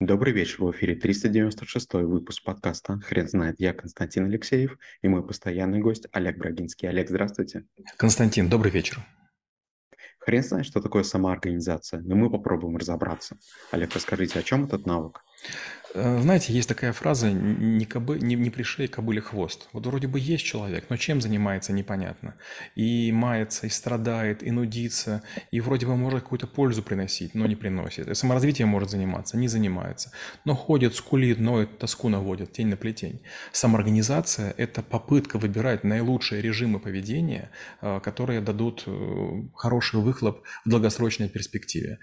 Добрый вечер, в эфире 396 выпуск подкаста «Хрен знает». Я Константин Алексеев и мой постоянный гость Олег Брагинский. Олег, здравствуйте. Константин, добрый вечер. Хрен знает, что такое самоорганизация, но мы попробуем разобраться. Олег, расскажите, о чем этот навык? Э, знаете, есть такая фраза «не, кобы, не, не пришей кобыле хвост». Вот вроде бы есть человек, но чем занимается, непонятно. И мается, и страдает, и нудится, и вроде бы может какую-то пользу приносить, но не приносит. И саморазвитием может заниматься, не занимается. Но ходит, скулит, ноет, тоску наводит, тень на плетень. Самоорганизация – это попытка выбирать наилучшие режимы поведения, э, которые дадут э, хороший выхлоп в долгосрочной перспективе.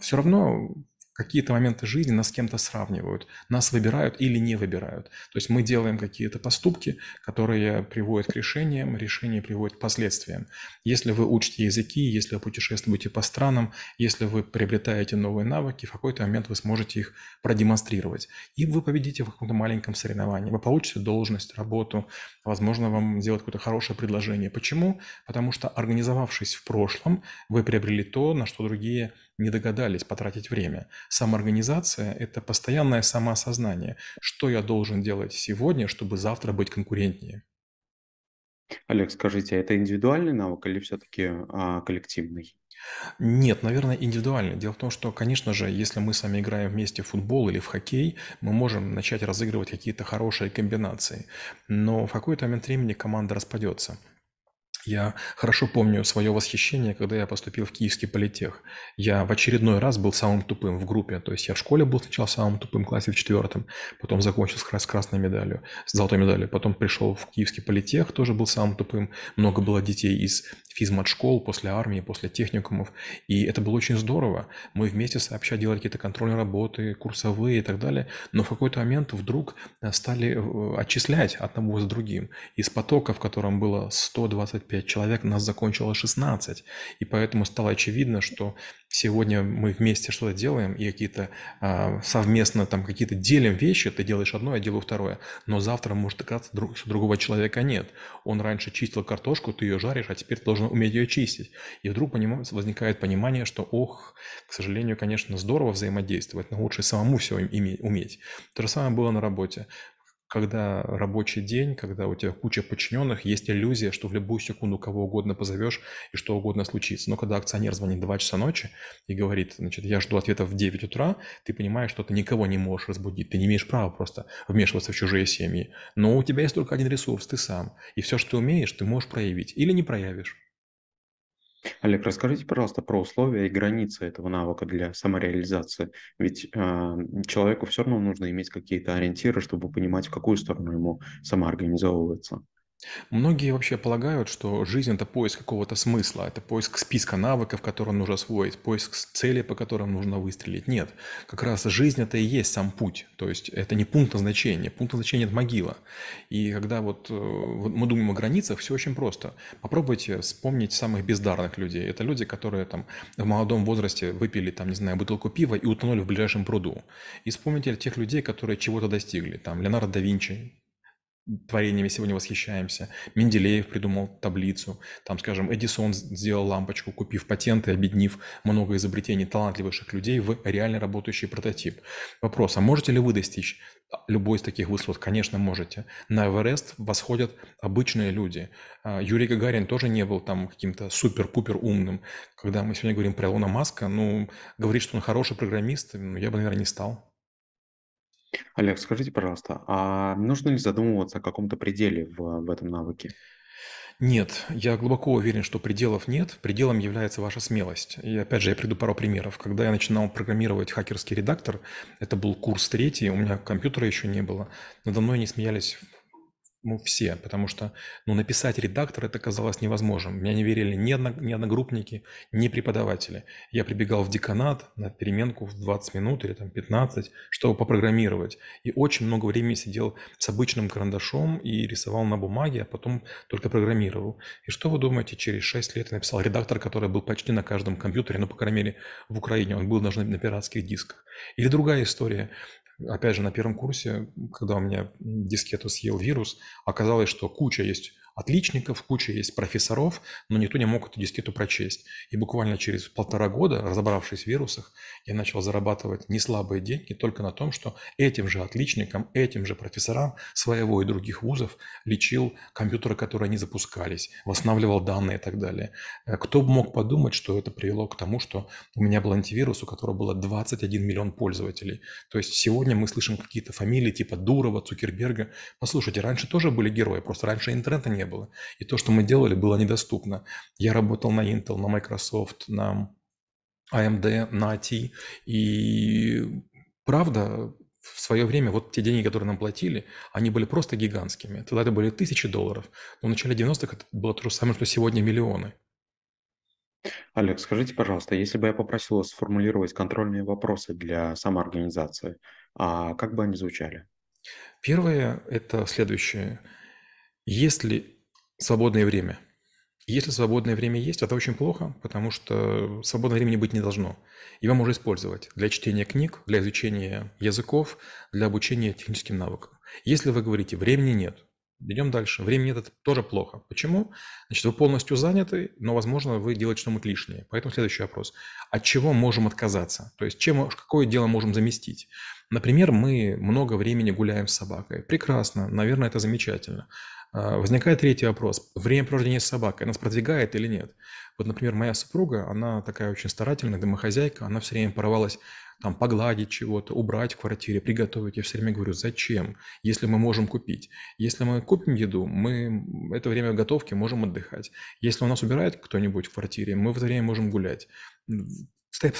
Все равно какие-то моменты жизни нас с кем-то сравнивают, нас выбирают или не выбирают. То есть мы делаем какие-то поступки, которые приводят к решениям, решения приводят к последствиям. Если вы учите языки, если вы путешествуете по странам, если вы приобретаете новые навыки, в какой-то момент вы сможете их продемонстрировать. И вы победите в каком-то маленьком соревновании. Вы получите должность, работу, возможно, вам сделать какое-то хорошее предложение. Почему? Потому что, организовавшись в прошлом, вы приобрели то, на что другие не догадались потратить время. Самоорганизация – это постоянное самоосознание. Что я должен делать сегодня, чтобы завтра быть конкурентнее? Олег, скажите, а это индивидуальный навык или все-таки а, коллективный? Нет, наверное, индивидуальный. Дело в том, что, конечно же, если мы сами играем вместе в футбол или в хоккей, мы можем начать разыгрывать какие-то хорошие комбинации. Но в какой-то момент времени команда распадется. Я хорошо помню свое восхищение, когда я поступил в Киевский политех. Я в очередной раз был самым тупым в группе. То есть я в школе был сначала самым тупым в классе в четвертом, потом закончил с красной медалью, с золотой медалью, потом пришел в Киевский политех, тоже был самым тупым. Много было детей из физмат-школ, после армии, после техникумов. И это было очень здорово. Мы вместе сообща делали какие-то контрольные работы, курсовые и так далее. Но в какой-то момент вдруг э, стали э, отчислять одного за другим. Из потока, в котором было 125 человек, нас закончило 16. И поэтому стало очевидно, что сегодня мы вместе что-то делаем и какие-то а, совместно там какие-то делим вещи, ты делаешь одно, я делаю второе, но завтра может оказаться, что другого человека нет. Он раньше чистил картошку, ты ее жаришь, а теперь ты должен уметь ее чистить. И вдруг возникает понимание, что, ох, к сожалению, конечно, здорово взаимодействовать, но лучше самому все уметь. То же самое было на работе когда рабочий день, когда у тебя куча подчиненных, есть иллюзия, что в любую секунду кого угодно позовешь и что угодно случится. Но когда акционер звонит 2 часа ночи и говорит, значит, я жду ответа в 9 утра, ты понимаешь, что ты никого не можешь разбудить, ты не имеешь права просто вмешиваться в чужие семьи. Но у тебя есть только один ресурс, ты сам. И все, что ты умеешь, ты можешь проявить или не проявишь. Олег, расскажите, пожалуйста, про условия и границы этого навыка для самореализации. Ведь э, человеку все равно нужно иметь какие-то ориентиры, чтобы понимать, в какую сторону ему самоорганизовываться. Многие вообще полагают, что жизнь– это поиск какого-то смысла, это поиск списка навыков, которые нужно освоить, поиск цели, по которым нужно выстрелить. Нет, как раз жизнь– это и есть сам путь, то есть это не пункт назначения, пункт назначения– это могила. И когда вот э, мы думаем о границах, все очень просто. Попробуйте вспомнить самых бездарных людей. Это люди, которые там в молодом возрасте выпили, там, не знаю, бутылку пива и утонули в ближайшем пруду. И вспомните тех людей, которые чего-то достигли. Там Леонардо да Винчи, творениями сегодня восхищаемся. Менделеев придумал таблицу. Там, скажем, Эдисон сделал лампочку, купив патенты, объединив много изобретений талантливейших людей в реально работающий прототип. Вопрос, а можете ли вы достичь любой из таких высот? Конечно, можете. На Эверест восходят обычные люди. А, Юрий Гагарин тоже не был там каким-то супер-пупер умным. Когда мы сегодня говорим про Илона Маска, ну, говорить, что он хороший программист, ну, я бы, наверное, не стал. Олег, скажите, пожалуйста, а нужно ли задумываться о каком-то пределе в, в этом навыке? Нет, я глубоко уверен, что пределов нет. Пределом является ваша смелость. И опять же, я приду пару примеров. Когда я начинал программировать хакерский редактор, это был курс третий, у меня компьютера еще не было. Надо мной не смеялись ну, все, потому что ну, написать редактор это казалось невозможным. Меня не верили ни, одно, ни одногруппники, ни преподаватели. Я прибегал в деканат на переменку в 20 минут или там 15, чтобы попрограммировать. И очень много времени сидел с обычным карандашом и рисовал на бумаге, а потом только программировал. И что вы думаете, через 6 лет я написал редактор, который был почти на каждом компьютере, ну, по крайней мере, в Украине, он был даже на пиратских дисках. Или другая история. Опять же, на первом курсе, когда у меня дискету съел вирус, оказалось, что куча есть отличников, куча есть профессоров, но никто не мог эту дискету прочесть. И буквально через полтора года, разобравшись в вирусах, я начал зарабатывать не слабые деньги только на том, что этим же отличникам, этим же профессорам своего и других вузов лечил компьютеры, которые не запускались, восстанавливал данные и так далее. Э, кто бы мог подумать, что это привело к тому, что у меня был антивирус, у которого было 21 миллион пользователей. То есть сегодня мы слышим какие-то фамилии типа Дурова, Цукерберга. Послушайте, раньше тоже были герои, просто раньше интернета не было. И то, что мы делали, было недоступно. Я работал на Intel, на Microsoft, на AMD, на AT. И правда, в свое время вот те деньги, которые нам платили, они были просто гигантскими. Тогда это были тысячи долларов. Но в начале 90-х это было то же самое, что сегодня миллионы. Олег, скажите, пожалуйста, если бы я попросил вас сформулировать контрольные вопросы для самоорганизации, а как бы они звучали? Первое – это следующее. Есть ли свободное время? Если свободное время есть, это очень плохо, потому что свободного времени быть не должно. Его можно использовать для чтения книг, для изучения языков, для обучения техническим навыкам. Если вы говорите «времени нет», идем дальше. Времени нет – это тоже плохо. Почему? Значит, вы полностью заняты, но, возможно, вы делаете что-нибудь лишнее. Поэтому следующий вопрос. От чего можем отказаться? То есть, чем, какое дело можем заместить? Например, мы много времени гуляем с собакой. Прекрасно, наверное, это замечательно. А, возникает третий вопрос. Время провождения с собакой нас продвигает или нет? Вот, например, моя супруга, она такая очень старательная домохозяйка, она все время порвалась там погладить чего-то, убрать в квартире, приготовить. Я все время говорю, зачем, если мы можем купить? Если мы купим еду, мы это время готовки можем отдыхать. Если у нас убирает кто-нибудь в квартире, мы в это время можем гулять.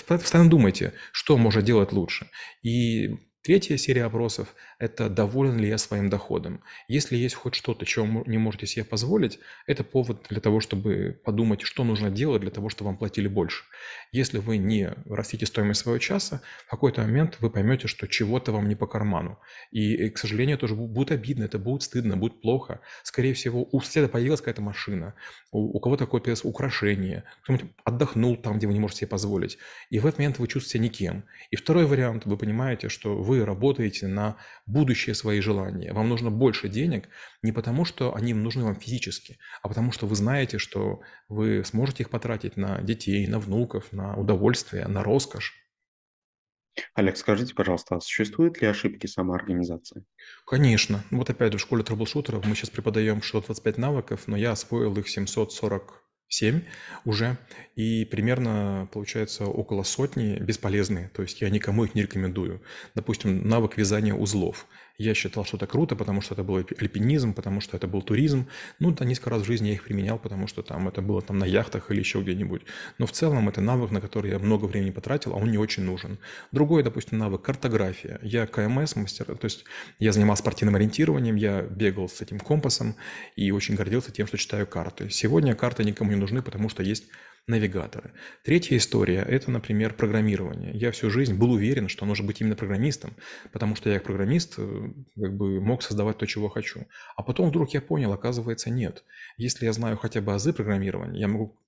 Постоянно думайте, что можно делать лучше. И Третья серия опросов – это доволен ли я своим доходом. Если есть хоть что-то, чего не можете себе позволить, это повод для того, чтобы подумать, что нужно делать для того, чтобы вам платили больше. Если вы не растите стоимость своего часа, в какой-то момент вы поймете, что чего-то вам не по карману. И, к сожалению, тоже будет обидно, это будет стыдно, будет плохо. Скорее всего, у соседа появилась какая-то машина, у, у кого-то какое-то украшение, кто-нибудь отдохнул там, где вы не можете себе позволить. И в этот момент вы чувствуете себя никем. И второй вариант, вы понимаете, что вы вы работаете на будущее свои желания. Вам нужно больше денег не потому, что они нужны вам физически, а потому что вы знаете, что вы сможете их потратить на детей, на внуков, на удовольствие, на роскошь. Олег, скажите, пожалуйста, а существуют ли ошибки самоорганизации? Конечно. Вот опять же, в школе трэблшутеров мы сейчас преподаем 625 навыков, но я освоил их 740 7 уже, и примерно, получается, около сотни бесполезные, то есть я никому их не рекомендую. Допустим, навык вязания узлов. Я считал, что это круто, потому что это был альпинизм, потому что это был туризм. Ну, да, несколько раз в жизни я их применял, потому что там это было там на яхтах или еще где-нибудь. Но в целом это навык, на который я много времени потратил, а он не очень нужен. Другой, допустим, навык – картография. Я КМС мастер, то есть я занимался спортивным ориентированием, я бегал с этим компасом и очень гордился тем, что читаю карты. Сегодня карты никому не нужны, потому что есть навигаторы. Третья история – это, например, программирование. Я всю жизнь был уверен, что нужно быть именно программистом, потому что я как программист э, как бы мог создавать то, чего хочу. А потом вдруг я понял, оказывается, нет. Если я знаю хотя бы азы программирования, я могу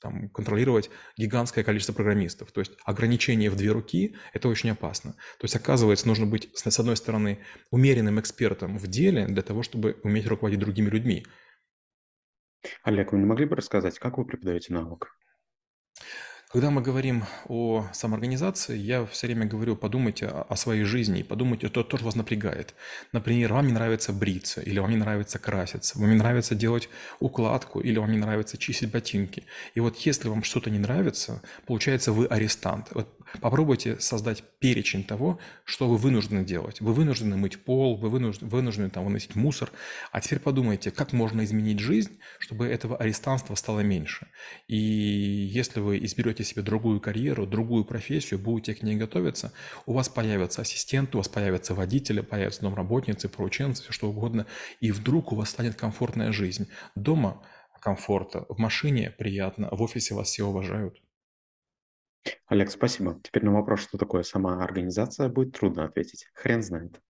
там, контролировать гигантское количество программистов. То есть ограничение в две руки – это очень опасно. То есть, оказывается, нужно быть, с одной стороны, умеренным экспертом в деле для того, чтобы уметь руководить другими людьми. Олег, вы не могли бы рассказать, как вы преподаете навык? Когда мы говорим о самоорганизации, я все время говорю, подумайте о, своей жизни, подумайте то, то, что вас напрягает. Например, вам не нравится бриться, или вам не нравится краситься, вам не нравится делать укладку, или вам не нравится чистить ботинки. И вот если вам что-то не нравится, получается, вы арестант. Вот попробуйте создать перечень того, что вы вынуждены делать. Вы вынуждены мыть пол, вы вынуждены, вынуждены там выносить мусор. А теперь подумайте, как можно изменить жизнь, чтобы этого арестанства стало меньше. И если вы изберете себе другую карьеру, другую профессию, будете к ней готовиться, у вас появятся ассистенты, у вас появятся водители, появятся домработницы, порученцы, все что угодно. И вдруг у вас станет комфортная жизнь. Дома комфорта, в машине приятно, в офисе вас все уважают. Олег, спасибо. Теперь на вопрос, что такое сама организация, будет трудно ответить. Хрен знает.